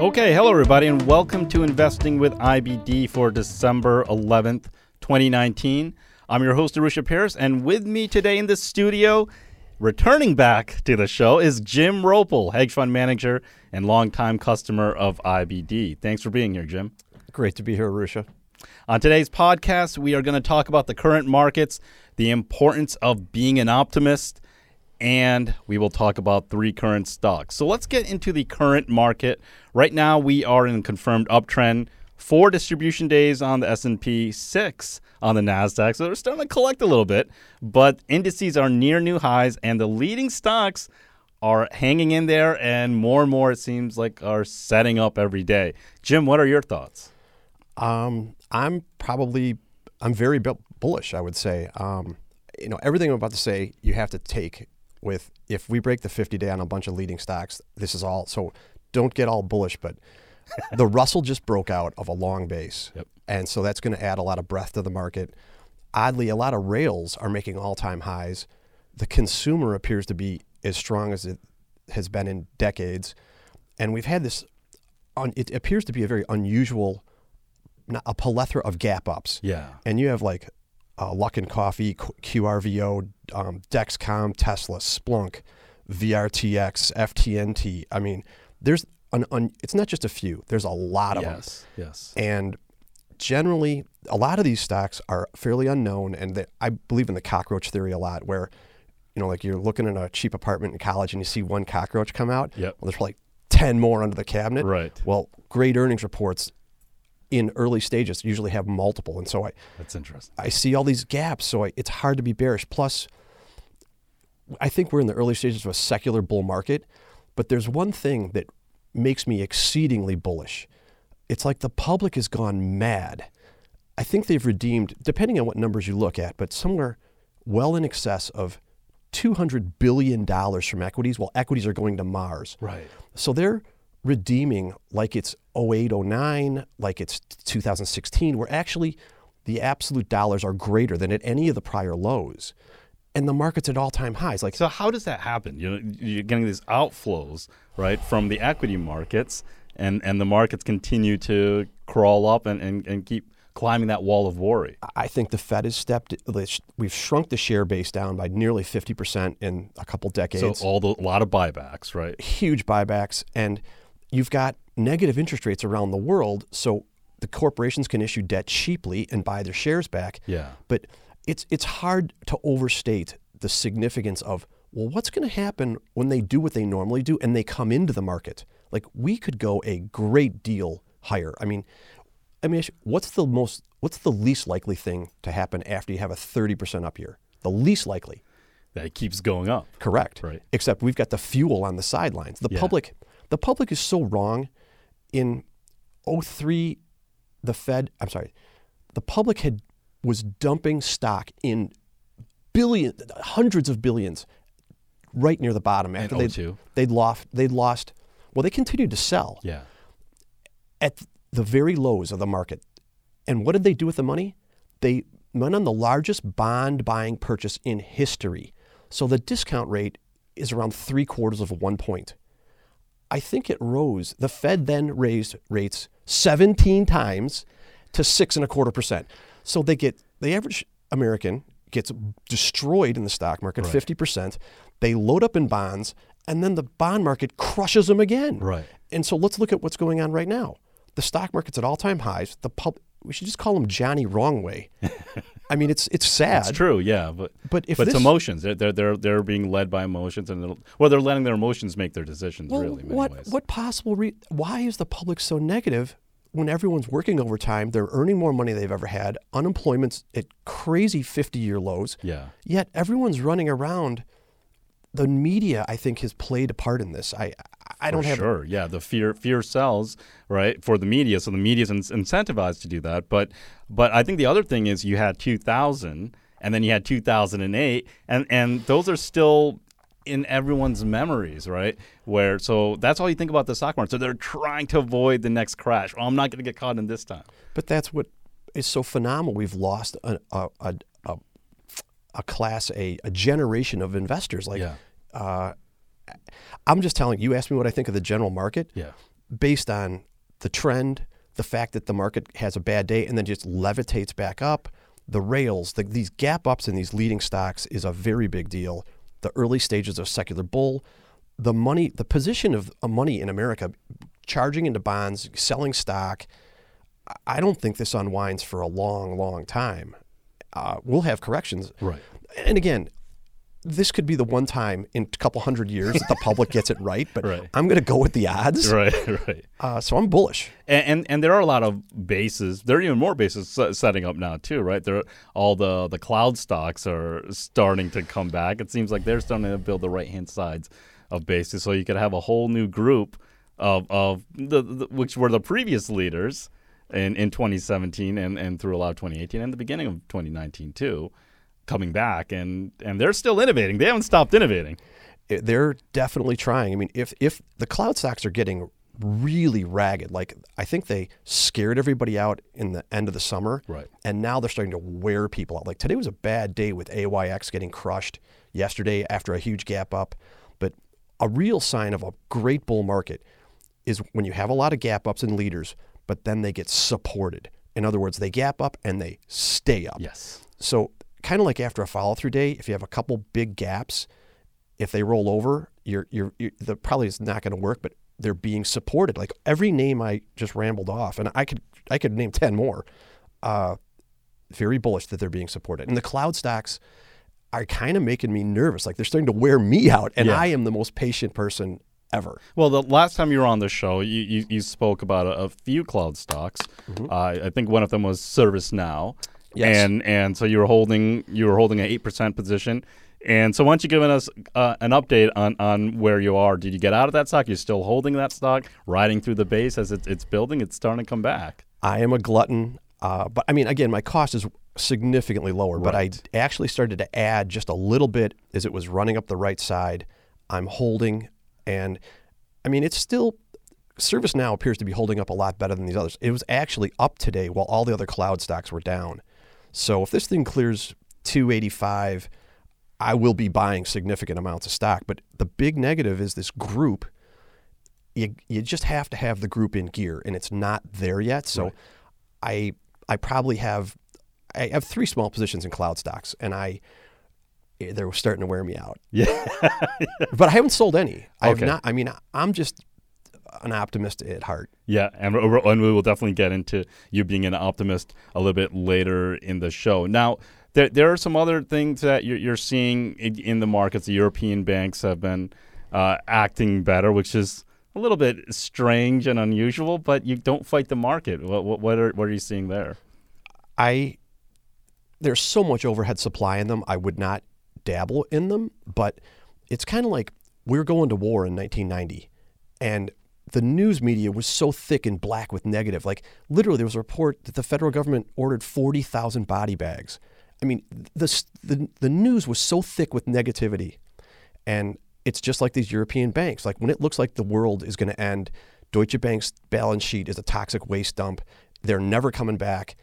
Okay, hello everybody, and welcome to Investing with IBD for December 11th, 2019. I'm your host, Arusha Paris, and with me today in the studio, returning back to the show, is Jim Roppel, hedge fund manager and longtime customer of IBD. Thanks for being here, Jim. Great to be here, Arusha. On today's podcast, we are going to talk about the current markets, the importance of being an optimist, and we will talk about three current stocks. So let's get into the current market. Right now, we are in confirmed uptrend. Four distribution days on the S&P, six on the Nasdaq. So they're starting to collect a little bit, but indices are near new highs, and the leading stocks are hanging in there, and more and more it seems like are setting up every day. Jim, what are your thoughts? Um, I'm probably I'm very bullish. I would say, um, you know, everything I'm about to say, you have to take with if we break the 50 day on a bunch of leading stocks, this is all. So don't get all bullish, but the Russell just broke out of a long base. Yep. And so that's going to add a lot of breadth to the market. Oddly, a lot of rails are making all time highs. The consumer appears to be as strong as it has been in decades. And we've had this, un, it appears to be a very unusual, a plethora of gap ups. Yeah. And you have like uh, Luckin Coffee, QRVO, um, Dexcom, Tesla, Splunk, VRTX, FTNT. I mean, there's an, un, it's not just a few. There's a lot of yes, them. Yes. And generally, a lot of these stocks are fairly unknown, and they, I believe in the cockroach theory a lot, where you know, like you're looking in a cheap apartment in college and you see one cockroach come out. Yep. Well, there's probably ten more under the cabinet. Right. Well, great earnings reports in early stages usually have multiple, and so I that's interesting. I see all these gaps, so I, it's hard to be bearish. Plus, I think we're in the early stages of a secular bull market, but there's one thing that makes me exceedingly bullish. It's like the public has gone mad. I think they've redeemed, depending on what numbers you look at, but somewhere well in excess of $200 billion from equities, while equities are going to Mars. Right. So they're redeeming like it's 08, 09, like it's 2016, where actually the absolute dollars are greater than at any of the prior lows. And the market's at all time highs. Like so, how does that happen? You know, you're getting these outflows, right, from the equity markets, and, and the markets continue to crawl up and, and, and keep climbing that wall of worry. I think the Fed has stepped. We've shrunk the share base down by nearly fifty percent in a couple decades. So all the a lot of buybacks, right? Huge buybacks, and you've got negative interest rates around the world, so the corporations can issue debt cheaply and buy their shares back. Yeah. But it's it's hard to overstate the significance of well, what's going to happen when they do what they normally do and they come into the market? Like we could go a great deal higher. I mean, I mean, what's the most what's the least likely thing to happen after you have a 30% up year? The least likely that it keeps going up. Correct. Right. Except we've got the fuel on the sidelines. The Yeah. public the public is so wrong. In 03, the Fed, I'm sorry, the public had was dumping stock in billion, hundreds of billions, right near the bottom after they'd, 02. they'd lost. They'd lost. Well, they continued to sell Yeah. at the very lows of the market. And what did they do with the money? They went on the largest bond buying purchase in history. So the discount rate is around three quarters of one point. I think it rose. The Fed then raised rates 17 times to six and a quarter percent. So they get the average American gets destroyed in the stock market, Right. 50%. They load up in bonds, and then the bond market crushes them again. Right. And so let's look at what's going on right now. The stock market's at all-time highs. The pub, we should just call him Johnny Wrong Way. I mean, it's it's sad. It's true, yeah, but But if but it's emotions. They're, they're they're they're being led by emotions, and they'll- well, they're letting their emotions make their decisions. Well, really, what ways. what possible? Re- why is the public so negative when everyone's working overtime? They're earning more money they've ever had. Unemployment's at crazy fifty-year lows. Yeah. Yet everyone's running around. The media, I think, has played a part in this. I I don't For have sure. Yeah, the fear fear sells right for the media, so the media is in- incentivized to do that. But but I think the other thing is you had 2000, and then you had 2008, and and those are still in everyone's memories, right? Where so that's all you think about the stock market. So they're trying to avoid the next crash. Oh, I'm not going to get caught in this time. But that's what is so phenomenal. We've lost a a, a, class, a, a generation of investors. Like, Yeah. uh, I'm just telling you. Asked me what I think of the general market. Yeah. based on the trend, the fact that the market has a bad day and then just levitates back up. The rails, the, these gap ups in these leading stocks is a very big deal. The early stages of secular bull, the money, the position of money in America, charging into bonds, selling stock. I don't think this unwinds for a long, long time. Uh, we'll have corrections. Right. And again, this could be the one time in a couple hundred years that the public gets it right, but Right. I'm going to go with the odds. Right, right. Uh, so I'm bullish. And, and and there are a lot of bases. There are even more bases setting up now too, right? There, all the the cloud stocks are starting to come back. It seems like they're starting to build the right hand sides of bases, so you could have a whole new group of of the, the which were the previous leaders in in 2017 and and through a lot of 2018 and the beginning of 2019 too, coming back and and they're still innovating. They haven't stopped innovating. They're definitely trying. I mean, if if the cloud stocks are getting really ragged, like I think they scared everybody out in the end of the summer, Right. And now they're starting to wear people out. Like today was a bad day with AYX getting crushed yesterday after a huge gap up, but a real sign of a great bull market is when you have a lot of gap ups and leaders, but then they get supported. In other words, they gap up and they stay up. Yes. So kind of like after a follow through day, if you have a couple big gaps, if they roll over, you're you're, you're the probably is not going to work, but they're being supported. Like every name I just rambled off, and I could I could name ten more. Uh, very bullish that they're being supported, and the cloud stocks are kind of making me nervous. Like they're starting to wear me out, and Yeah. I am the most patient person ever. Well, the last time you were on the show, you, you, you spoke about a, a few cloud stocks. Uh, I think one of them was ServiceNow. Yes. And and so you were holding you were holding an eight percent position. And so, why don't you give us uh, an update on, on where you are? Did you get out of that stock? You're still holding that stock, riding through the base as it's, it's building. It's starting to come back. I am a glutton, uh, but I mean, again, my cost is significantly lower. But I actually started to add just a little bit as it was running up the right side. I'm holding, and I mean, it's still. ServiceNow appears to be holding up a lot better than these others. It was actually up today while all the other cloud stocks were down. So if this thing clears 285, I will be buying significant amounts of stock. But the big negative is this group you you just have to have the group in gear, and it's not there yet. So, I I probably have I have three small positions in cloud stocks, and I they're starting to wear me out. Yeah. But I haven't sold any. I Okay. have not. I mean, I'm just an optimist at heart. Yeah, and, we- and we will definitely get into you being an optimist a little bit later in the show. Now, there, there are some other things that you're, you're seeing in, in the markets. The European banks have been uh, acting better, which is a little bit strange and unusual, but you don't fight the market. What, what, what, are, what are you seeing there? I there's so much overhead supply in them. I would not dabble in them, but it's kind of like we were going to war in 1990, and the news media was so thick and black with negative. Like literally, there was a report that the federal government ordered 40,000 body bags. I mean, the the the news was so thick with negativity, and it's just like these European banks. Like when it looks like the world is going to end, Deutsche Bank's balance sheet is a toxic waste dump. They're never coming back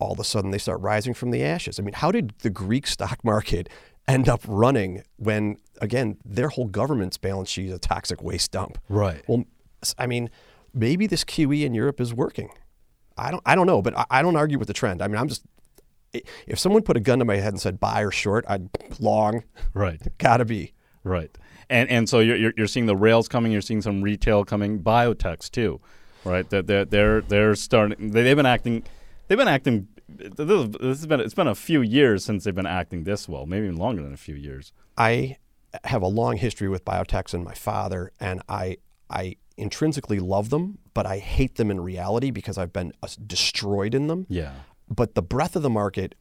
all of a sudden they start rising from the ashes. I mean, how did the Greek stock market end up running when, again, their whole government's balance sheet is a toxic waste dump? Right. Well, I mean, maybe this QE in Europe is working. I don't, I don't know, but I, I don't argue with the trend. I mean, I'm just, if someone put a gun to my head and said buy or short, I'd long, Right. gotta be. Right. And and so you're, you're, you're seeing the rails coming. You're seeing some retail coming. Biotechs too, right? That they're, they're they're starting. They, they've been acting. They've been acting. This has been it's been a few years since they've been acting this well. Maybe even longer than a few years. I have a long history with biotechs and my father, and I I intrinsically love them, but I hate them in reality because I've been uh, destroyed in them. Yeah. But the breadth of the market,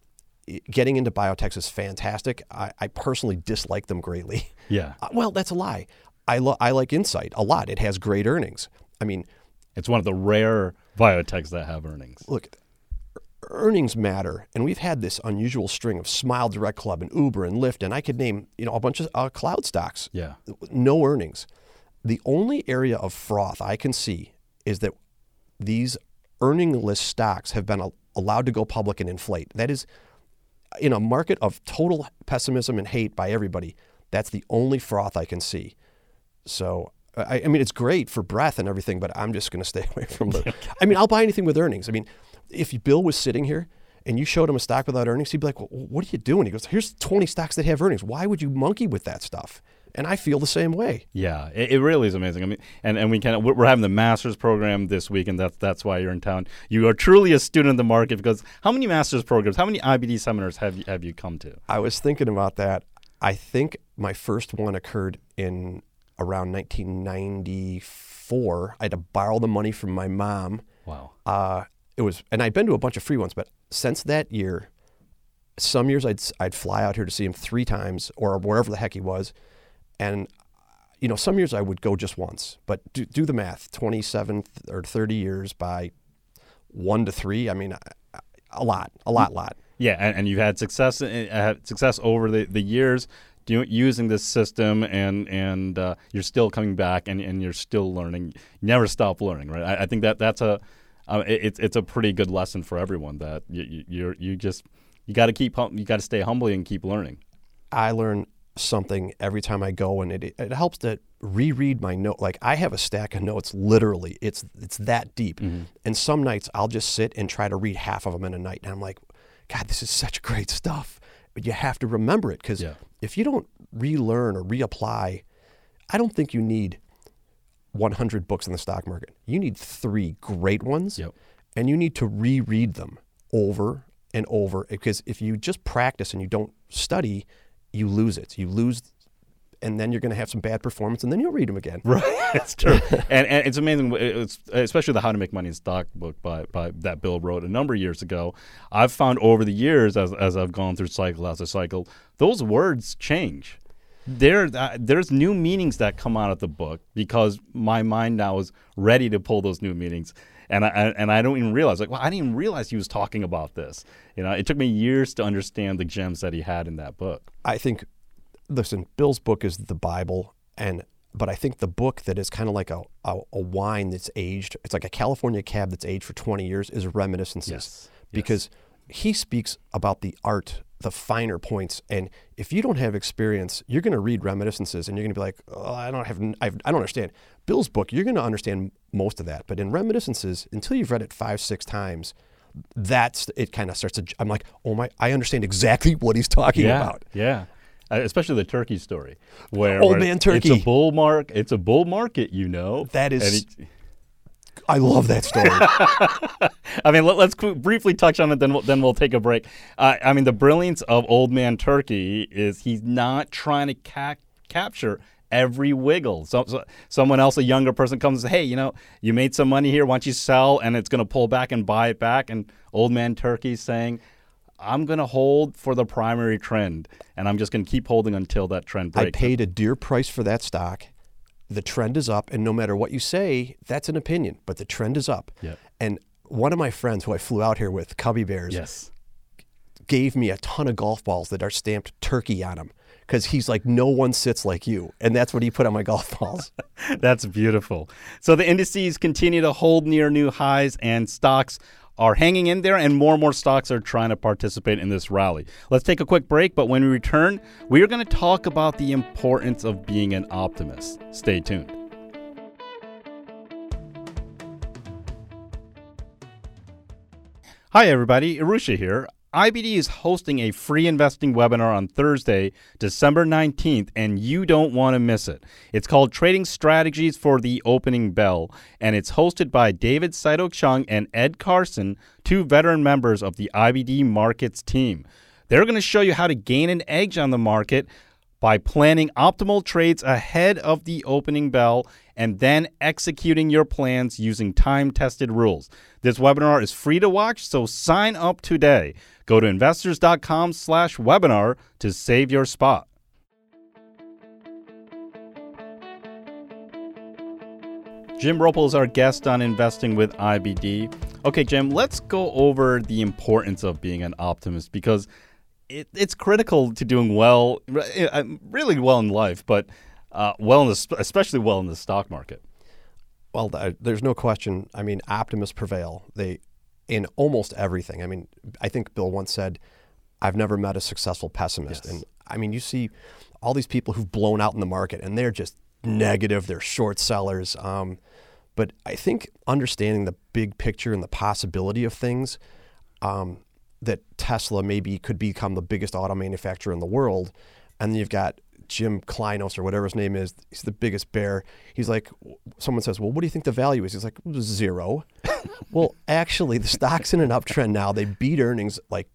getting into biotechs is fantastic. I, I personally dislike them greatly. Yeah. Uh, well, that's a lie. I lo- I like Incyte a lot. It has great earnings. I mean, It's one of the rare biotechs that have earnings. look, earnings matter, and we've had this unusual string of Smile Direct Club and Uber and Lyft, and I could name you know a bunch of uh, cloud stocks. Yeah. no earnings. The only area of froth I can see is that these earningless stocks have been al- allowed to go public and inflate. That is, in a market of total pessimism and hate by everybody, that's the only froth I can see. So I, I mean, it's great for breath and everything, but I'm just going to stay away from the. I mean, I'll buy anything with earnings. I mean, if Bill was sitting here and you showed him a stock without earnings, he'd be like, well, "What are you doing?" He goes, "Here's 20 stocks that have earnings. Why would you monkey with that stuff?" And I feel the same way. Yeah, it, it really is amazing. I mean, and, and we can we're having the master's program this week, and that's that's why you're in town. You are truly a student of the market because how many master's programs, how many IBD seminars have you, have you come to? I was thinking about that. I think my first one occurred in around 1994. I had to borrow the money from my mom. Wow. Uh, it was, and I'd been to a bunch of free ones, but since that year, some years I'd I'd fly out here to see him three times or wherever the heck he was, and you know some years I would go just once. But do, do the math: 27 or 30 years by one to three. I mean, a lot, a lot, lot. Yeah, and, and you've had success uh, success over the, the years using this system, and and uh, you're still coming back, and, and you're still learning. You never stop learning, right? I, I think that that's a uh, it, it's a pretty good lesson for everyone that you you you just you got to keep you got to stay humble and keep learning. I learn something every time I go, and it it helps to reread my note. Like I have a stack of notes, literally, it's it's that deep. Mm-hmm. And some nights I'll just sit and try to read half of them in a night, and I'm like, God, this is such great stuff. But you have to remember it because yeah. if you don't relearn or reapply, I don't think you need 100 books in the stock market. You need three great ones, yep. and you need to reread them over and over. Because if you just practice and you don't study, you lose it. You lose and then you're going to have some bad performance, and then you'll read them again. Right, that's true. and, and it's amazing, it's, especially the How to Make Money in Stock book by, by that Bill wrote a number of years ago. I've found over the years, as, as I've gone through cycle after cycle, those words change. There, uh, there's new meanings that come out of the book because my mind now is ready to pull those new meanings and I and I don't even realize like well I didn't even realize he was talking about this. You know, it took me years to understand the gems that he had in that book. I think listen, Bill's book is the Bible, and but I think the book that is kind of like a, a, a, wine that's aged, it's like a California cab that's aged for 20 years, is Reminiscences. Yes. Because yes. he speaks about the art, the finer points. And if you don't have experience, you're going to read Reminiscences and you're going to be like, oh, I don't have, I've, I don't understand. Bill's book, you're going to understand most of that. But in Reminiscences, until you've read it five, six times, that's it kind of starts to i'm like oh my i understand exactly what he's talking yeah, about yeah uh, especially the turkey story, where old man turkey. It's a bull mark. It's a bull market, you know. That is. I love that story. I mean, let, us briefly touch on it, then we'll, then we'll take a break. Uh, I mean, the brilliance of Old Man Turkey is he's not trying to ca- capture every wiggle. So, so, someone else, a younger person, comes and says, "Hey, you know, you made some money here. Why don't you sell?" And it's going to pull back and buy it back. And Old Man Turkey's saying, I'm going to hold for the primary trend, and I'm just going to keep holding until that trend breaks. I paid a dear price for that stock. The trend is up, and no matter what you say, that's an opinion, but the trend is up. Yep. And one of my friends who I flew out here with, Cubby Bears, yes. gave me a ton of golf balls that are stamped turkey on them because he's like, no one sits like you. And that's what he put on my golf balls. that's beautiful. So the indices continue to hold near new highs, and stocks are hanging in there, and more and more stocks are trying to participate in this rally. Let's take a quick break, but when we return, we are going to talk about the importance of being an optimist. Stay tuned. Hi, everybody. Arusha here. IBD is hosting a free investing webinar on Thursday, December 19th, and you don't want to miss it. It's called Trading Strategies for the Opening Bell, and it's hosted by David Saito Chung and Ed Carson, two veteran members of the IBD Markets team. They're going to show you how to gain an edge on the market by planning optimal trades ahead of the opening bell and then executing your plans using time tested rules. This webinar is free to watch, so sign up today. Go to investors.com slash webinar to save your spot. Jim Roppel is our guest on Investing with IBD. Okay, Jim, let's go over the importance of being an optimist because it, it's critical to doing well, uh, really well in life, but uh, well, the, especially well in the stock market. Well, there's no question. I mean, optimists prevail. They in almost everything. I mean, I think Bill once said, "I've never met a successful pessimist." Yes. And I mean, you see all these people who've blown out in the market, and they're just negative, they're short sellers. Um, but I think understanding the big picture and the possibility of things, um, that Tesla maybe could become the biggest auto manufacturer in the world, and then you've got Jim Kleinos or whatever his name is. He's the biggest bear. He's like, someone says, "Well, what do you think the value is?" He's like, zero. well, actually, the stock's in an uptrend now. They beat earnings like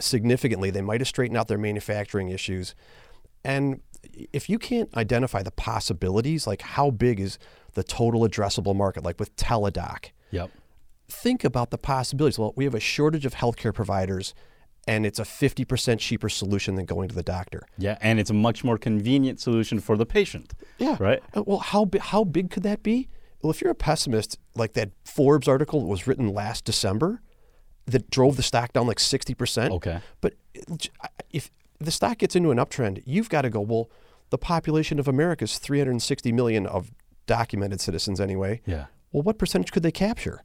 significantly. They might have straightened out their manufacturing issues, and if you can't identify the possibilities, like how big is the total addressable market, like with Teladoc, Yep. think about the possibilities. Well, we have a shortage of healthcare providers, and it's a 50% cheaper solution than going to the doctor. Yeah, and it's a much more convenient solution for the patient. Yeah. Right? Uh, Well, how, how big could that be? Well, if you're a pessimist, like that Forbes article that was written last December that drove the stock down like 60%. Okay. But if the stock gets into an uptrend, you've got to go, well, the population of America is 360 million of documented citizens anyway. Yeah. Well, what percentage could they capture?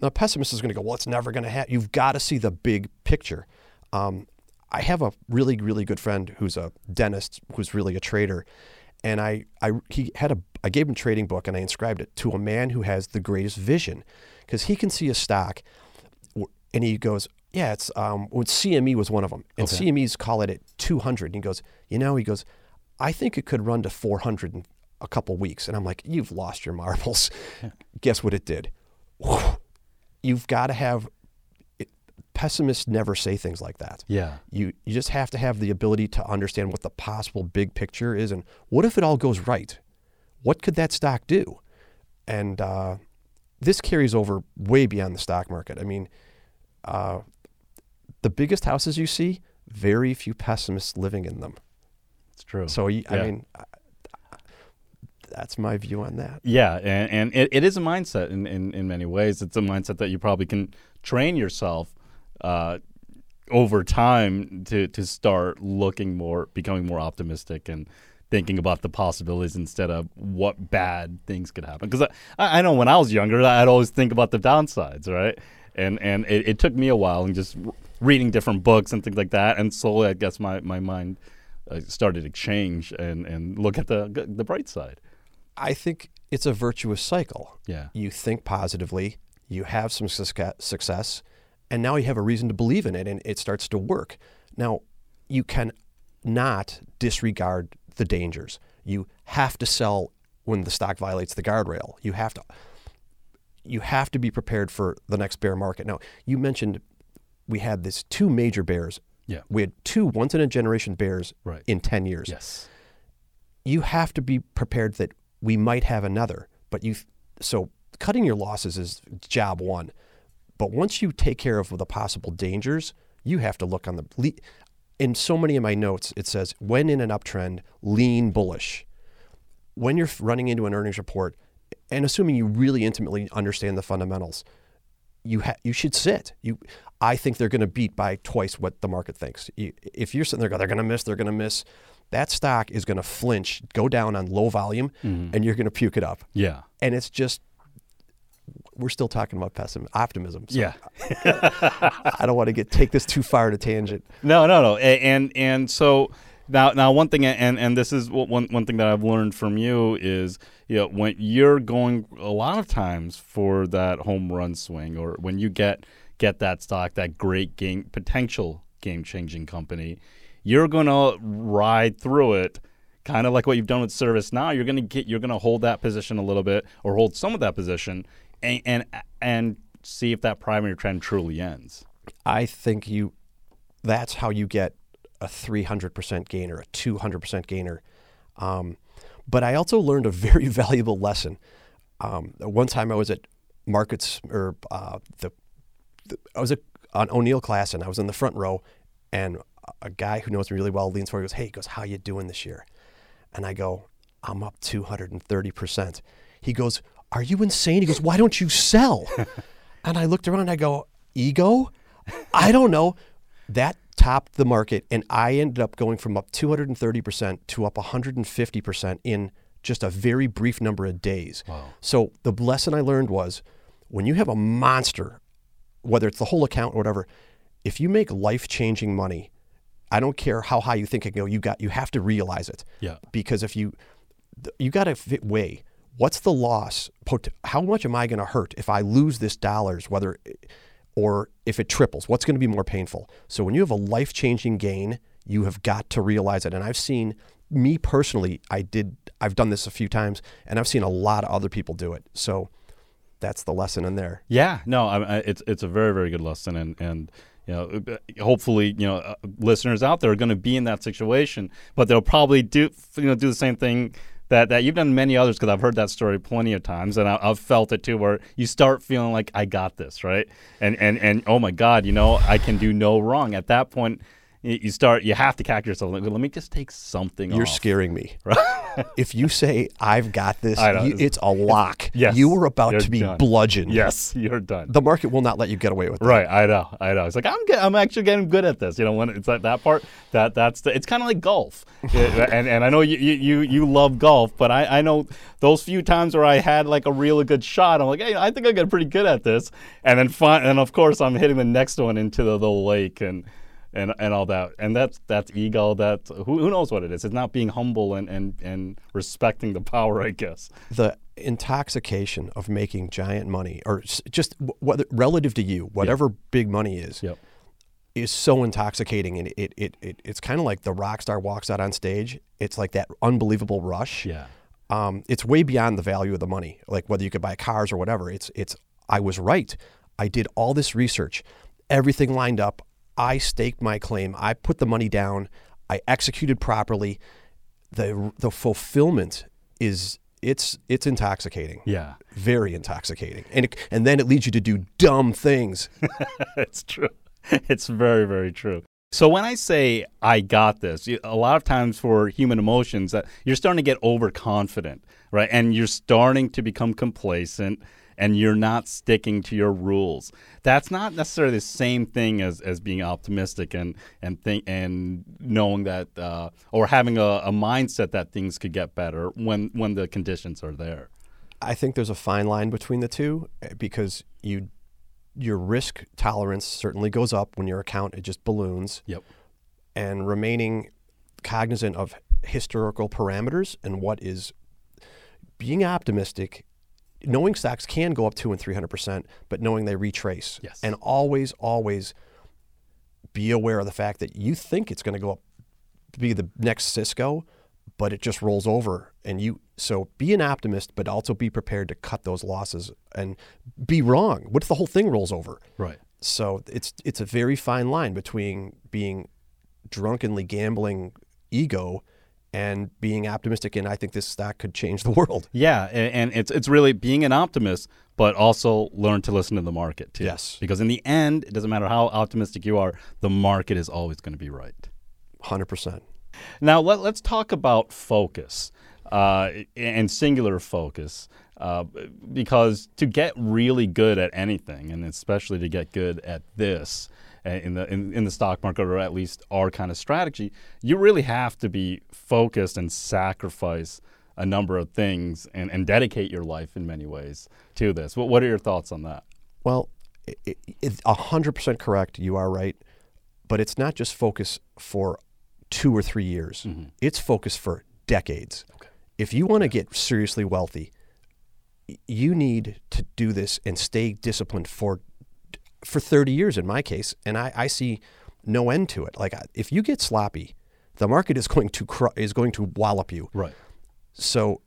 Now, a pessimist is going to go, well, it's never going to happen. You've got to see the big picture. Um, I have a really, really good friend who's a dentist, who's really a trader, and I, I, he had a, I gave him a trading book and I inscribed it to a man who has the greatest vision, because he can see a stock, and he goes, yeah, it's, um, well, CME was one of them, and Okay. CME's call it at 200. And he goes, you know, he goes, I think it could run to 400 in a couple weeks, and I'm like, you've lost your marbles. Guess what it did? You've got to have pessimists never say things like that. Yeah. You you just have to have the ability to understand what the possible big picture is, and what if it all goes right? What could that stock do? And uh, this carries over way beyond the stock market. I mean, uh, the biggest houses you see, very few pessimists living in them. It's true. So you, I mean, that's my view on that. Yeah, and, and it, it is a mindset in, in, in many ways. It's a mindset that you probably can train yourself uh, over time to, to start looking more, becoming more optimistic and thinking about the possibilities instead of what bad things could happen. Because I, I know when I was younger, I'd always think about the downsides, right? And and it, it took me a while and just reading different books and things like that. And slowly, I guess my, my mind uh, started to change and, and look at the the bright side. I think it's a virtuous cycle. Yeah. You think positively, you have some succe- success, and now you have a reason to believe in it, and it starts to work. Now, you can not disregard the dangers. You have to sell when the stock violates the guardrail. You have to you have to be prepared for the next bear market. Now, you mentioned we had this two major bears. Yeah. We had two once in a generation bears Right. in 10 years Yes. you have to be prepared that we might have another. But you, so cutting your losses is job one. But once you take care of the possible dangers, you have to look on the. le- In so many of my notes, it says when in an uptrend, lean bullish. When you're running into an earnings report, and assuming you really intimately understand the fundamentals, you ha- you should sit. You, I think they're going to beat by twice what the market thinks. You, if you're sitting there, go, they're going to miss, they're going to miss. That stock is going to flinch, go down on low volume, mm-hmm. and you're going to puke it up. Yeah. And it's just, we're still talking about pessimism, optimism. So Yeah. I don't want to get take this too far at a tangent. No, no, no. And and so now now one thing and and this is one one thing that I've learned from you is you know when you're going a lot of times for that home run swing or when you get get that stock that great game potential game changing company, you're gonna ride through it. Kind of like what you've done with ServiceNow, you're gonna get you're gonna hold that position a little bit or hold some of that position and and, and see if that primary trend truly ends. I think you, that's how you get a 300% gainer, a 200% gainer. Um, but I also learned a very valuable lesson. Um, one time I was at markets or uh, the, the I was at on O'Neill class and I was in the front row, and a guy who knows me really well leans forward. and goes, "Hey," he goes, "How you doing this year?" And I go, "I'm up 230 percent." He goes, "Are you insane?" He goes, "Why don't you sell?" and I looked around and I go, "Ego." I don't know. That topped the market, and I ended up going from up 230% to up 150% in just a very brief number of days. So the lesson I learned was when you have a monster, whether it's the whole account or whatever, if you make life changing money, I don't care how high you think it can go, you got you have to realize it. Yeah. Because if you you got to weigh what's the loss? How much am I going to hurt if I lose this dollars? Whether or if it triples, what's going to be more painful? So when you have a life changing gain, you have got to realize it. And I've seen me personally, I did, I've done this a few times, and I've seen a lot of other people do it. So that's the lesson in there. Yeah, no, I, it's it's a very very good lesson, and and you know, hopefully, you know, uh, listeners out there are going to be in that situation, but they'll probably do you know do the same thing that, that you've done many others because I've heard that story plenty of times and I, have felt it too where you start feeling like I got this right? And and and oh my god you know I can do no wrong. At that point you start you have to catch yourself like, let me just take something you're off. scaring me. If you say i've got this you, it's a lock. Yes, you are about to be done. bludgeoned. Yes you're done. The market will not let you get away with it right i know i know. It's like i'm get, i'm actually getting good at this you know when it's like that part that that's the, it's kind of like golf. And and i know you you you love golf but i i know those few times where i had like a really good shot i'm like hey i think i get pretty good at this and then fine and of course i'm hitting the next one into the, the lake and and and all that. And that's that's ego. That who, who knows what it is? It's not being humble and, and and respecting the power, I guess. The intoxication of making giant money, or just whether relative to you, whatever yep. big money is. Yep. Is so intoxicating, and it, it, it it's kind of like the rock star walks out on stage. It's like that unbelievable rush. Yeah, um, it's way beyond the value of the money. Like whether you could buy cars or whatever. It's it's I was right. I did all this research, everything lined up. I staked my claim. I put the money down. I executed properly. The the fulfillment is it's it's intoxicating. Yeah, very intoxicating, and it, and then it leads you to do dumb things. it's true. It's very very true. So when I say I got this, a lot of times for human emotions, that you're starting to get overconfident, right? And you're starting to become complacent and you're not sticking to your rules. That's not necessarily the same thing as, as being optimistic and and think and knowing that uh, or having a, a mindset that things could get better when when the conditions are there. I think there's a fine line between the two eh, because you your risk tolerance certainly goes up when your account it just balloons. Yep. And remaining cognizant of historical parameters and what is being optimistic knowing stocks can go up two and three hundred percent, but knowing they retrace. Yes. And always, always be aware of the fact that you think it's going to go up, be the next Cisco, but it just rolls over. And you so be an optimist, but also be prepared to cut those losses and be wrong. What if the whole thing rolls over? Right. So it's it's a very fine line between being drunkenly gambling ego and being optimistic. And I think this stock could change the world. Yeah, and, it's it's really being an optimist, but also learn to listen to the market too. Yes, because in the end, it doesn't matter how optimistic you are, the market is always going to be right. Hundred percent. Now let, us talk about focus uh, and singular focus. Uh, because to get really good at anything, and especially to get good at this, in the in, in the stock market or at least our kind of strategy, you really have to be focused and sacrifice a number of things and, and dedicate your life in many ways to this. What, what are your thoughts on that? Well, it's hundred percent correct. You are right, but it's not just focus for two or three years. Mm-hmm. It's focus for decades. Okay. If you want to get seriously wealthy, you need to do this and stay disciplined for for 30 years in my case, and I, I see no end to it. Like if you get sloppy, the market is going to cr- is going to wallop you. Right. So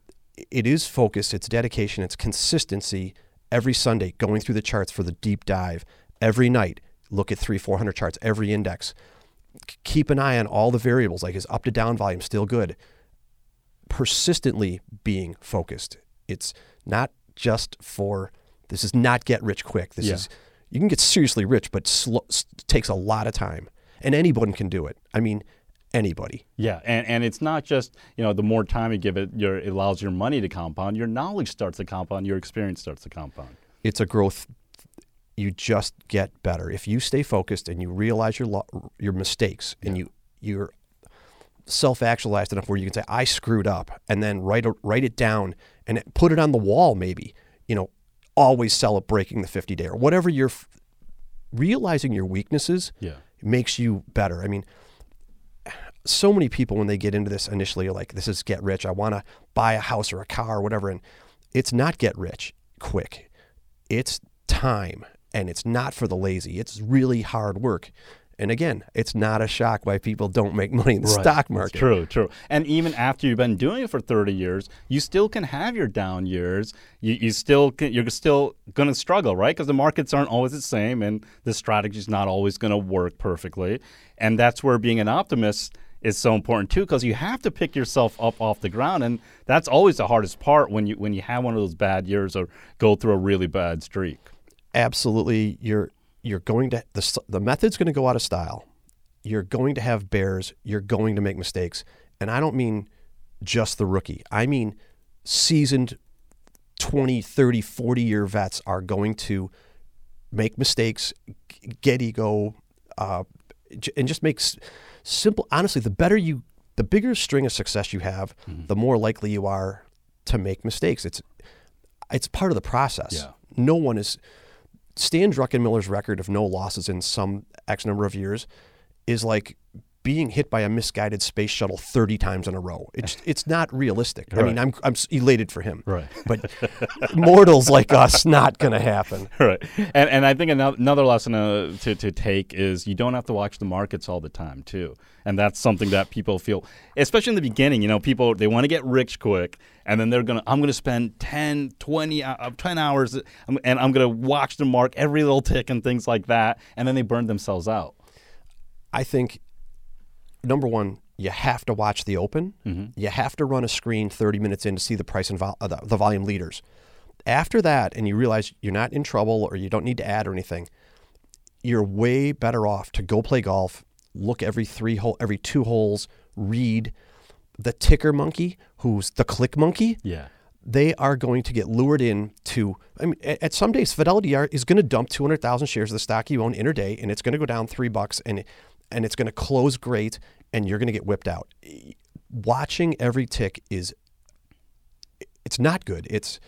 it is focus, it's dedication, it's consistency. Every Sunday, going through the charts for the deep dive. Every night, look at three, four hundred charts. Every index. keep an eye on all the variables. Like is up to down volume still good? Persistently being focused. It's not just for this is not get rich quick. This yeah. is you can get seriously rich, but slow, takes a lot of time, and anyone can do it. I mean, anybody. Yeah, and, and it's not just you know the more time you give it, your, it allows your money to compound. Your knowledge starts to compound. Your experience starts to compound. It's a growth. You just get better if you stay focused and you realize your lo- your mistakes yeah. and you you're self-actualized enough where you can say I screwed up and then write a, write it down and put it on the wall maybe. You know, always sell at breaking the 50 day or whatever you're f- realizing your weaknesses yeah. makes you better. I mean, so many people when they get into this initially are like, "This is get rich. I want to buy a house or a car or whatever," and it's not get rich quick. It's time, and it's not for the lazy. It's really hard work. And again, it's not a shock why people don't make money in the Right. stock market. True, true. And even after you've been doing it for 30 years, you still can have your down years. You, you still can, you're still going to struggle, right? Because the markets aren't always the same and the strategy is not always going to work perfectly. And that's where being an optimist is so important too because you have to pick yourself up off the ground and that's always the hardest part when you when you have one of those bad years or go through a really bad streak. absolutely you're you're going to the the method's going to go out of style. You're going to have bears, you're going to make mistakes. And I don't mean just the rookie. I mean seasoned 20, 30, 40 year vets are going to make mistakes, get ego, uh, and just make s- simple. Honestly, the better you, the bigger string of success you have, the more likely you are to make mistakes. It's it's part of the process. Yeah. No one is. Stan Druckenmiller's record of no losses in some X number of years is like being hit by a misguided space shuttle 30 times in a row. It's it's not realistic. I mean, I'm I'm elated for him. Right. But mortals like us, not going to happen. right. And and I think another lesson uh, to to take is you don't have to watch the markets all the time too. And that's something that people feel, especially in the beginning. You know, people they want to get rich quick, and then they're gonna I'm gonna spend 10, 20, uh, 10 hours, um, and I'm gonna watch the mark every little tick and things like that, and then they burn themselves out. I think number one, you have to watch the open. You have to run a screen 30 minutes in to see the price and vol- uh, the, the volume leaders. After that, and you realize you're not in trouble or you don't need to add or anything, you're way better off to go play golf, look every three hole, every two holes, read the ticker monkey, who's the click monkey Yeah. they are going to get lured in to I mean at, some days Fidelity is going to dump 200,000 shares of the stock you own in a day, and it's going to go down 3 bucks and and it's going to close great and you're going to get whipped out. Watching every tick is it's not good. It's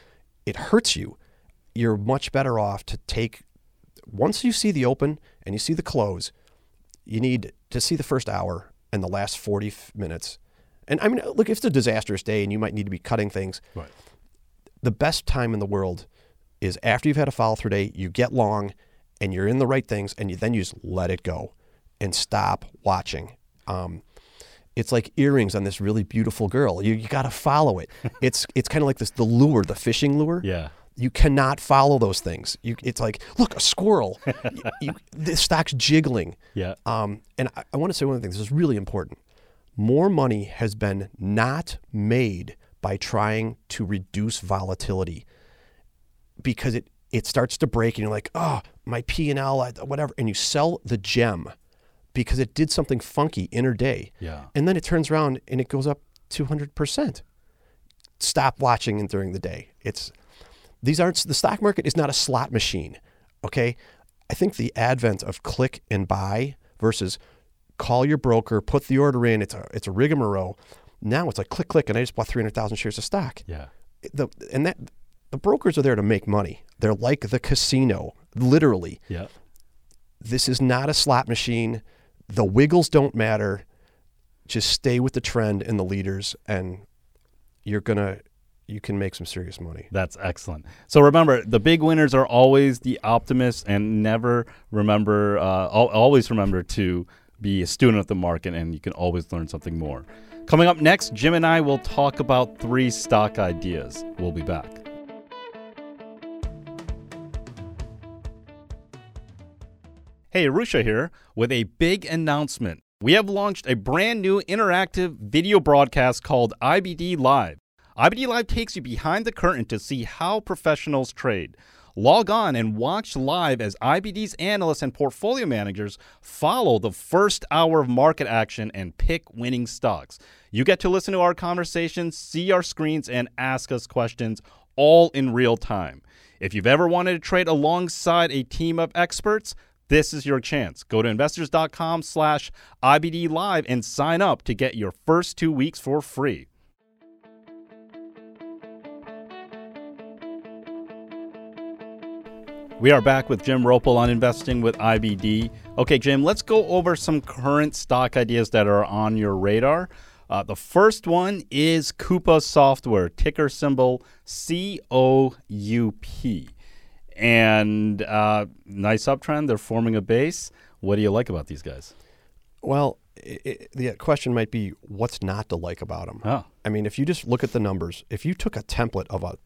it hurts you. You're much better off to take once you see the open and you see the close, you need to see the first hour and the last 40 f- minutes. And I mean, look, if it's a disastrous day and you might need to be cutting things, Right. the best time in the world is after you've had a follow through day, you get long and you're in the right things and you, then you just let it go and stop watching. Um, it's like earrings on this really beautiful girl. You, you got to follow it. It's it's kind of like this the lure, the fishing lure. Yeah. You cannot follow those things. You, it's like, look, a squirrel. you, you, the stock's jiggling. Yeah. Um, and I, I want to say one thing. This is really important. More money has been not made by trying to reduce volatility because it it starts to break and you're like, oh, my P and L, whatever, and you sell the gem because it did something funky intraday, Yeah. and then it turns around and it goes up 200 percent. Stop watching it during the day. It's these aren't the stock market is not a slot machine. Okay, I think the advent of click and buy versus call your broker, put the order in. It's a it's a rigmarole. Now it's like click click, and I just bought three hundred thousand shares of stock. Yeah. The and that the brokers are there to make money. They're like the casino, literally. Yeah. This is not a slot machine. The wiggles don't matter. Just stay with the trend and the leaders, and you're gonna you can make some serious money. That's excellent. So remember, the big winners are always the optimists, and never remember, uh, always remember to be a student of the market, and you can always learn something more. Coming up next, Jim and I will talk about three stock ideas. We'll be back. Hey, Arusha here with a big announcement. We have launched a brand new interactive video broadcast called IBD Live. IBD Live takes you behind the curtain to see how professionals trade. Log on and watch live as IBD's analysts and portfolio managers follow the first hour of market action and pick winning stocks. You get to listen to our conversations, see our screens, and ask us questions all in real time. If you've ever wanted to trade alongside a team of experts, this is your chance. Go to investors.com slash IBD Live and sign up to get your first two weeks for free. We are back with Jim Roppel on investing with IBD. Okay, Jim, let's go over some current stock ideas that are on your radar. Uh, the first one is Coupa Software, ticker symbol C O U P. And uh, nice uptrend. They're forming a base. What do you like about these guys? Well, i i the question might be what's not to like about them. Oh. I mean, if you just look at the numbers, if you took a template of a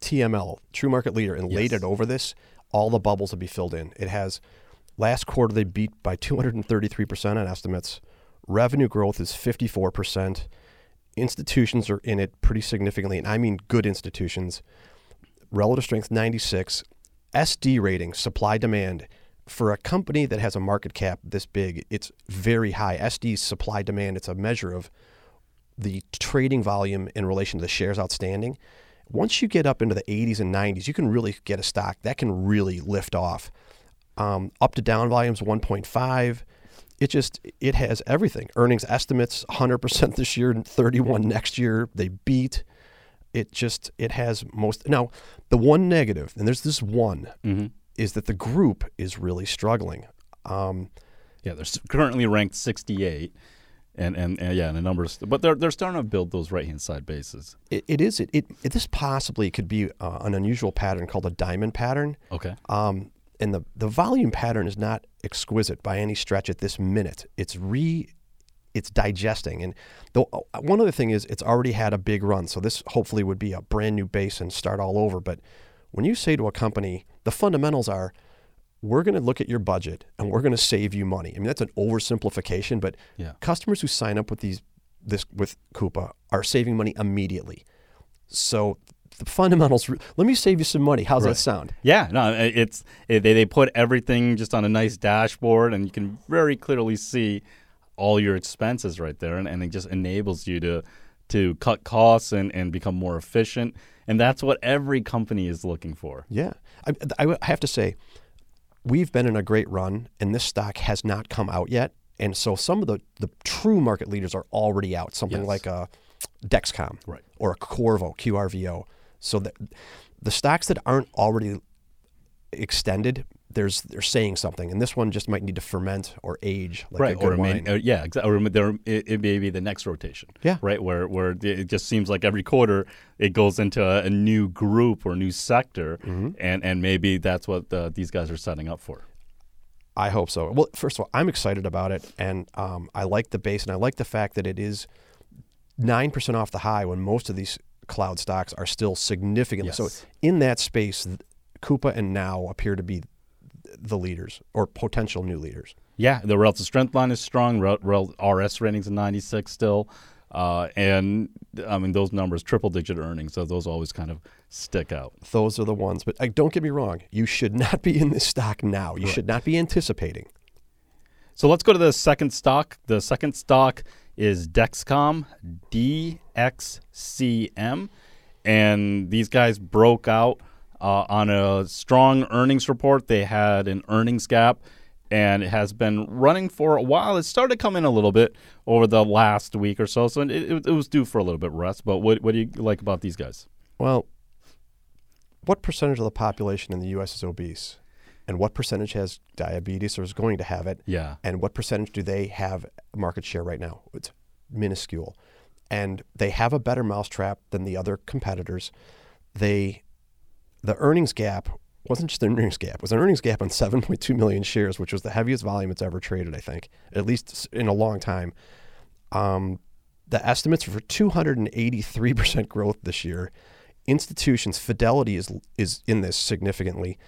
TML, True Market Leader, and laid it over this, all the bubbles would be filled in. It has last quarter they beat by 233% on estimates. Revenue growth is 54%. Institutions are in it pretty significantly, and I mean good institutions. Relative strength 96. SD rating, supply demand. For a company that has a market cap this big, it's very high. SD supply demand, it's a measure of the trading volume in relation to the shares outstanding. Once you get up into the 80s and 90s, you can really get a stock that can really lift off. Um, up to down volumes 1.5. It just it has everything. Earnings estimates 100% this year and 31 next year. They beat. It just it has most now the one negative, and there's this one, Mm-hmm. is that the group is really struggling. Um, Yeah, they're currently ranked 68. And, and, and yeah, and the numbers, but they're, they're starting to build those right hand side bases. it, it is it, it, it this possibly could be uh, an unusual pattern called a diamond pattern. Okay. Um, and the, the volume pattern is not exquisite by any stretch at this minute. It's re it's digesting. And the one other thing is it's already had a big run. So this hopefully would be a brand new base and start all over. But when you say to a company, the fundamentals are we're going to look at your budget and we're going to save you money. I mean that's an oversimplification, but Yeah. customers who sign up with these this with Coupa are saving money immediately. So the fundamentals. Let me save you some money. How's Right. that sound? Yeah, no, it's it, they they put everything just on a nice dashboard, and you can very clearly see all your expenses right there, and, and it just enables you to to cut costs and, and become more efficient, and that's what every company is looking for. Yeah, I, I have to say, we've been in a great run, and this stock has not come out yet. And so some of the, the true market leaders are already out. Something Yes. like a Dexcom, Right. or a Qorvo QRVO. So the the stocks that aren't already extended, there's they're saying something, and this one just might need to ferment or age like a right, good or, may, wine. or yeah, exactly. Or there, it, it may be the next rotation. Yeah. right, where where it just seems like every quarter it goes into a, a new group or new sector, Mm-hmm. and and maybe that's what uh, these guys are setting up for. I hope so. Well, first of all, I'm excited about it, and um, I like the base, and I like the fact that it is nine percent off the high when most of these cloud stocks are still significantly. So in that space, Coupa and Now appear to be the leaders or potential new leaders. Yeah, the relative strength line is strong. Rel, rel, RS ratings at 96 still. Uh, and I mean, those numbers, triple digit earnings, so those always kind of stick out. Those are the ones. But don't get me wrong, you should not be in this stock now. You should not be anticipating. So let's go to the second stock. The second stock is Dexcom, DXCM. And these guys broke out uh, on a strong earnings report. They had an earnings gap and it has been running for a while. It started to come in a little bit over the last week or so. So it, it, it was due for a little bit rest. But what, what do you like about these guys? Well, what percentage of the population in the U.S. is obese? And what percentage has diabetes or is going to have it? Yeah. And what percentage do they have market share right now? It's minuscule. And they have a better mousetrap than the other competitors. They, the earnings gap wasn't just an earnings gap; it was an earnings gap on 7.2 million shares, which was the heaviest volume it's ever traded. I think, at least in a long time. Um, the estimates for 283 percent growth this year. Institutions Fidelity is is in this significantly.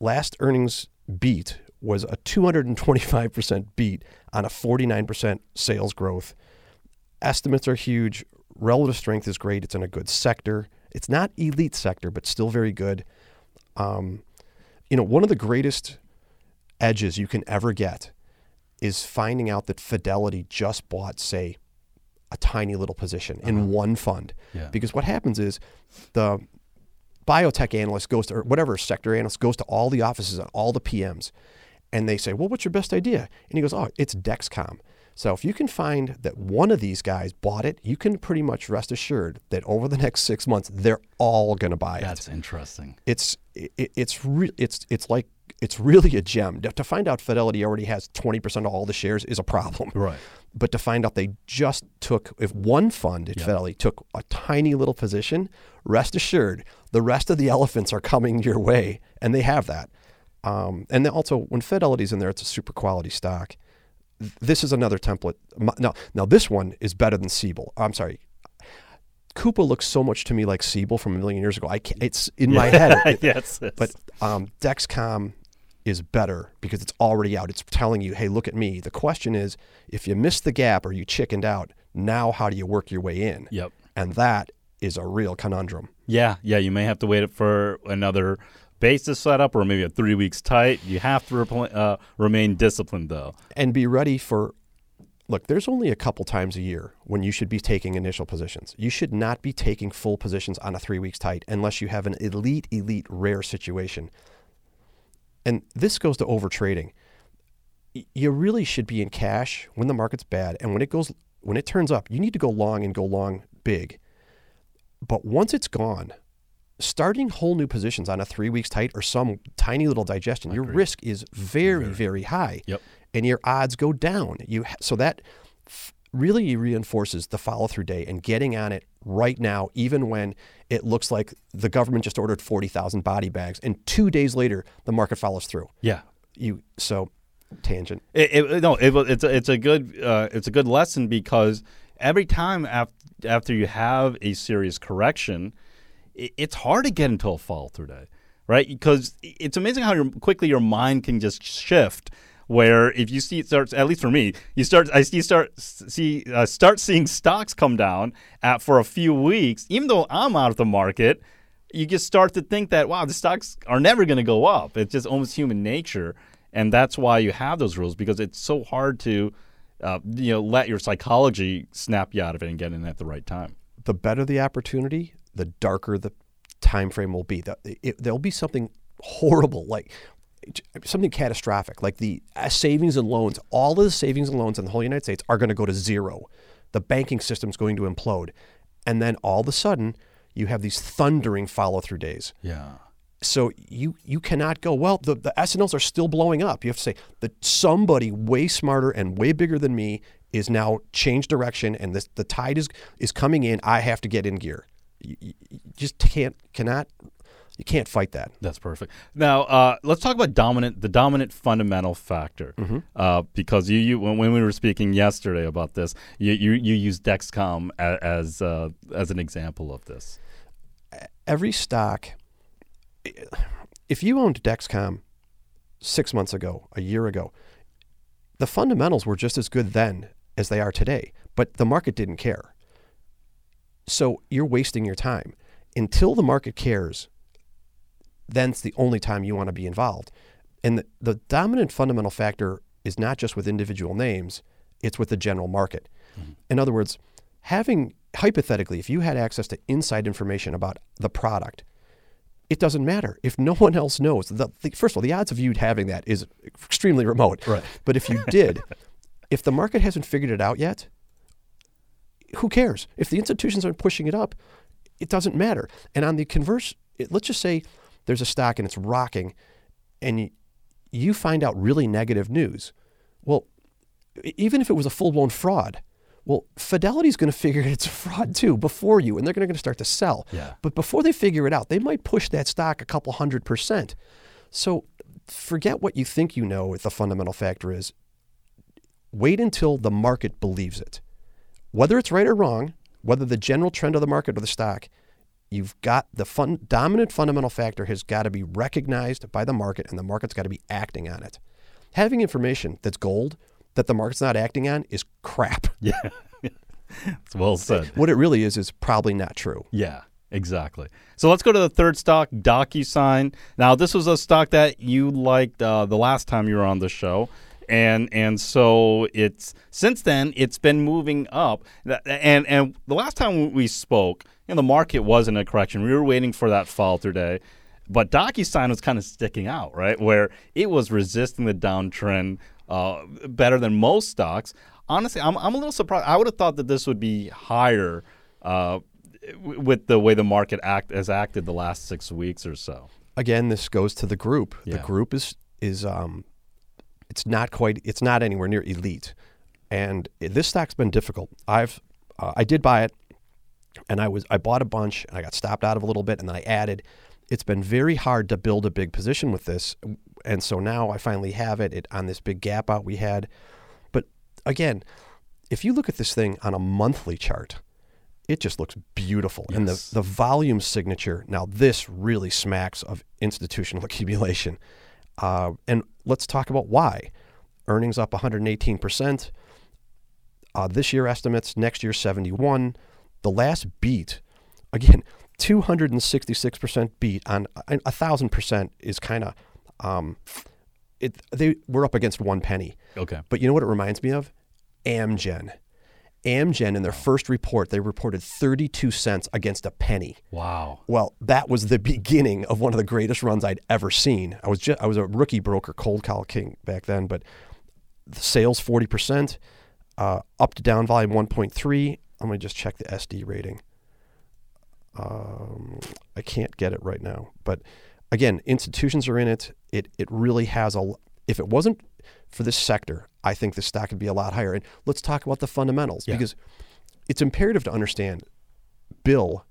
Last earnings beat was a 225 percent beat on a 49 percent sales growth. Estimates are huge. Relative strength is great. It's in a good sector. It's not elite sector, but still very good. Um, you know, one of the greatest edges you can ever get is finding out that Fidelity just bought, say, a tiny little position in one fund. Yeah. Because what happens is the biotech analyst goes to, or whatever sector analyst goes to all the offices and all the PMs, and they say, "Well, what's your best idea?" And he goes, "Oh, it's Dexcom." So if you can find that one of these guys bought it, you can pretty much rest assured that over the next six months they're all going to buy it. That's interesting. It's it, it's re- it's it's like it's really a gem. To find out Fidelity already has 20% of all the shares is a problem. Right. But to find out they just took, if one fund at Fidelity took a tiny little position, rest assured, the rest of the elephants are coming your way, and they have that. Um, and then also, when Fidelity's in there, it's a super quality stock. This is another template. Now, now this one is better than Siebel. I'm sorry, Coupa looks so much to me like Siebel from a million years ago. I can't, it's in my head. It, yes, yes. But um, Dexcom is better because it's already out. It's telling you, hey, look at me. The question is, if you missed the gap or you chickened out, now how do you work your way in? Yep. And that is a real conundrum. Yeah, yeah. You may have to wait for another basis setup or maybe a three weeks tight. You have to repl- uh, remain disciplined though, and be ready for. Look, there's only a couple times a year when you should be taking initial positions. You should not be taking full positions on a three weeks tight unless you have an elite, elite, rare situation and this goes to over trading. You really should be in cash when the market's bad, and when it goes when it turns up, you need to go long and go long big. But once it's gone, starting whole new positions on a three weeks tight or some tiny little digestion, your risk is very, very, very high. Yep. And your odds go down. You so that really reinforces the follow through day and getting on it right now, even when it looks like the government just ordered 40,000 body bags and two days later the market follows through. Yeah. You so tangent. It, it, no, it, it's a, it's a good uh, it's a good lesson because every time after after you have a serious correction, it's hard to get into a follow through day, right? Because it's amazing how quickly your mind can just shift where if you see it starts at least for me you start i see start see uh, start seeing stocks come down at for a few weeks even though i'm out of the market you just start to think that wow the stocks are never going to go up it's just almost human nature and that's why you have those rules because it's so hard to uh, you know let your psychology snap you out of it and get in at the right time the better the opportunity the darker the time frame will be that there'll be something horrible like something catastrophic, like the uh, savings and loans, all of the savings and loans in the whole United States are going to go to zero. The banking system's going to implode. And then all of a sudden, you have these thundering follow through days. Yeah. So you you cannot go, well, the, the S&Ls are still blowing up. You have to say that somebody way smarter and way bigger than me is now changed direction and this, the tide is is coming in. I have to get in gear. You, you just can't cannot you can't fight that. That's perfect. Now uh, let's talk about dominant, the dominant fundamental factor, mm-hmm. uh, because you, you when, when, we were speaking yesterday about this, you you, you use Dexcom as as, uh, as an example of this. Every stock, if you owned Dexcom six months ago, a year ago, the fundamentals were just as good then as they are today, but the market didn't care. So you're wasting your time until the market cares then's the only time you want to be involved. And the, the dominant fundamental factor is not just with individual names, it's with the general market. Mm-hmm. In other words, having hypothetically, if you had access to inside information about the product, it doesn't matter if no one else knows. The, the, first of all, the odds of you having that is extremely remote. Right. But if you did, if the market hasn't figured it out yet, who cares? If the institutions aren't pushing it up, it doesn't matter. And on the converse, it, let's just say there's a stock and it's rocking, and you, you find out really negative news. Well, even if it was a full blown fraud, well, Fidelity's going to figure it's a fraud too before you, and they're going to start to sell. Yeah. But before they figure it out, they might push that stock a couple hundred percent. So forget what you think you know what the fundamental factor is. Wait until the market believes it. Whether it's right or wrong, whether the general trend of the market or the stock, You've got the fun, dominant fundamental factor has got to be recognized by the market, and the market's got to be acting on it. Having information that's gold that the market's not acting on is crap. Yeah, it's well said. What it really is is probably not true. Yeah. Exactly. So let's go to the third stock, DocuSign. Now, this was a stock that you liked uh, the last time you were on the show, and and so it's since then it's been moving up. And and the last time we spoke, you know, the market was in a correction. We were waiting for that follow through day. But DocuSign was kind of sticking out, right? Where it was resisting the downtrend uh, better than most stocks. honestly, I'm, I'm a little surprised. I would have thought that this would be higher uh, w- with the way the market act has acted the last six weeks or so. Again, this goes to the group. The group is is um, it's not quite. It's not anywhere near elite, and this stock's been difficult. I've uh, I did buy it, and I was I bought a bunch, and I got stopped out of a little bit, and then I added. It's been very hard to build a big position with this, and so now I finally have it, it on this big gap out we had. But again, if you look at this thing on a monthly chart, it just looks beautiful. And the, the volume signature, now this really smacks of institutional accumulation. Uh, and let's talk about why. Earnings up 118%. Uh, this year estimates, next year 71. The last beat, again, 266% beat on a 1,000% is kind of, um, it, they we're up against one penny. Okay. But you know what it reminds me of? Amgen. Amgen, in their first report, they reported 32 cents against a penny. Wow. Well, that was the beginning of one of the greatest runs I'd ever seen. I was just, I was a rookie broker, cold call king back then, but the sales 40%, uh, up to down volume 1.3. I'm going to just check the SD rating. Um, I can't get it right now, but again, institutions are in it. It it really has a. If it wasn't for this sector, I think the stock would be a lot higher. And let's talk about the fundamentals Yeah. because it's imperative to understand. Bill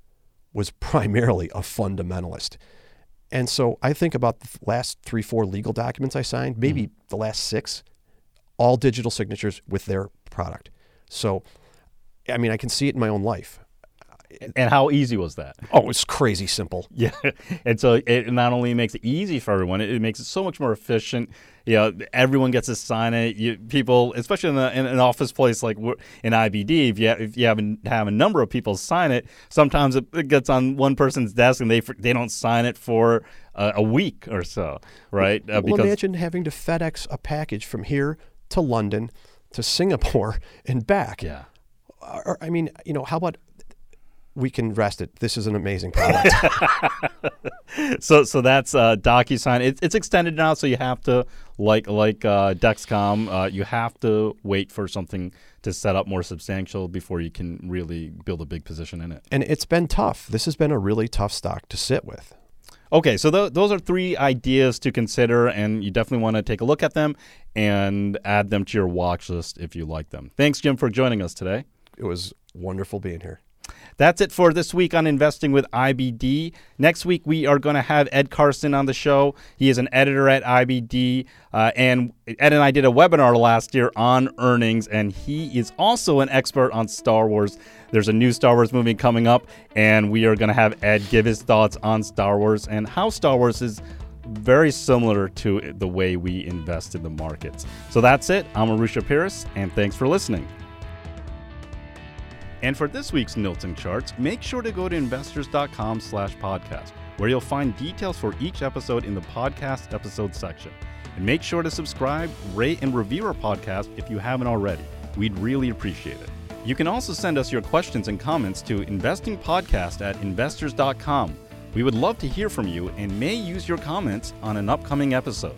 was primarily a fundamentalist. And so I think about the last three, four legal documents I signed, maybe mm-hmm. the last six, all digital signatures with their product. So, I mean, I can see it in my own life. And how easy was that? Oh, it's crazy simple. Yeah, and so it not only makes it easy for everyone, it makes it so much more efficient. You know, everyone gets to sign it. You, people, especially in, the, in an office place like in IBD, if you have, if you have a, have a number of people sign it, sometimes it, it gets on one person's desk and they they don't sign it for uh, a week or so, right? Uh, well, imagine having to FedEx a package from here to London to Singapore and back. yeah. Or, I mean, you know, how about we can rest it? This is an amazing product. So so that's uh, DocuSign. It, it's extended now, so you have to like like uh, Dexcom. Uh, you have to wait for something to set up more substantial before you can really build a big position in it. and it's been tough. This has been a really tough stock to sit with. Okay, so th- those are three ideas to consider, and you definitely want to take a look at them and add them to your watch list if you like them. Thanks, Jim, for joining us today. It was wonderful being here. That's it for this week on Investing with IBD. Next week, we are going to have Ed Carson on the show. He is an editor at IBD. Uh, and Ed and I did a webinar last year on earnings, and he is also an expert on Star Wars. There's a new Star Wars movie coming up, and we are going to have Ed give his thoughts on Star Wars and how Star Wars is very similar to the way we invest in the markets. So that's it. I'm Arusha Paris, and thanks for listening. And for this week's and charts, make sure to go to investors.com slash podcast, where you'll find details for each episode in the podcast episode section. And make sure to subscribe, rate, and review our podcast if you haven't already. We'd really appreciate it. You can also send us your questions and comments to investingpodcast at investors.com. We would love to hear from you and may use your comments on an upcoming episode.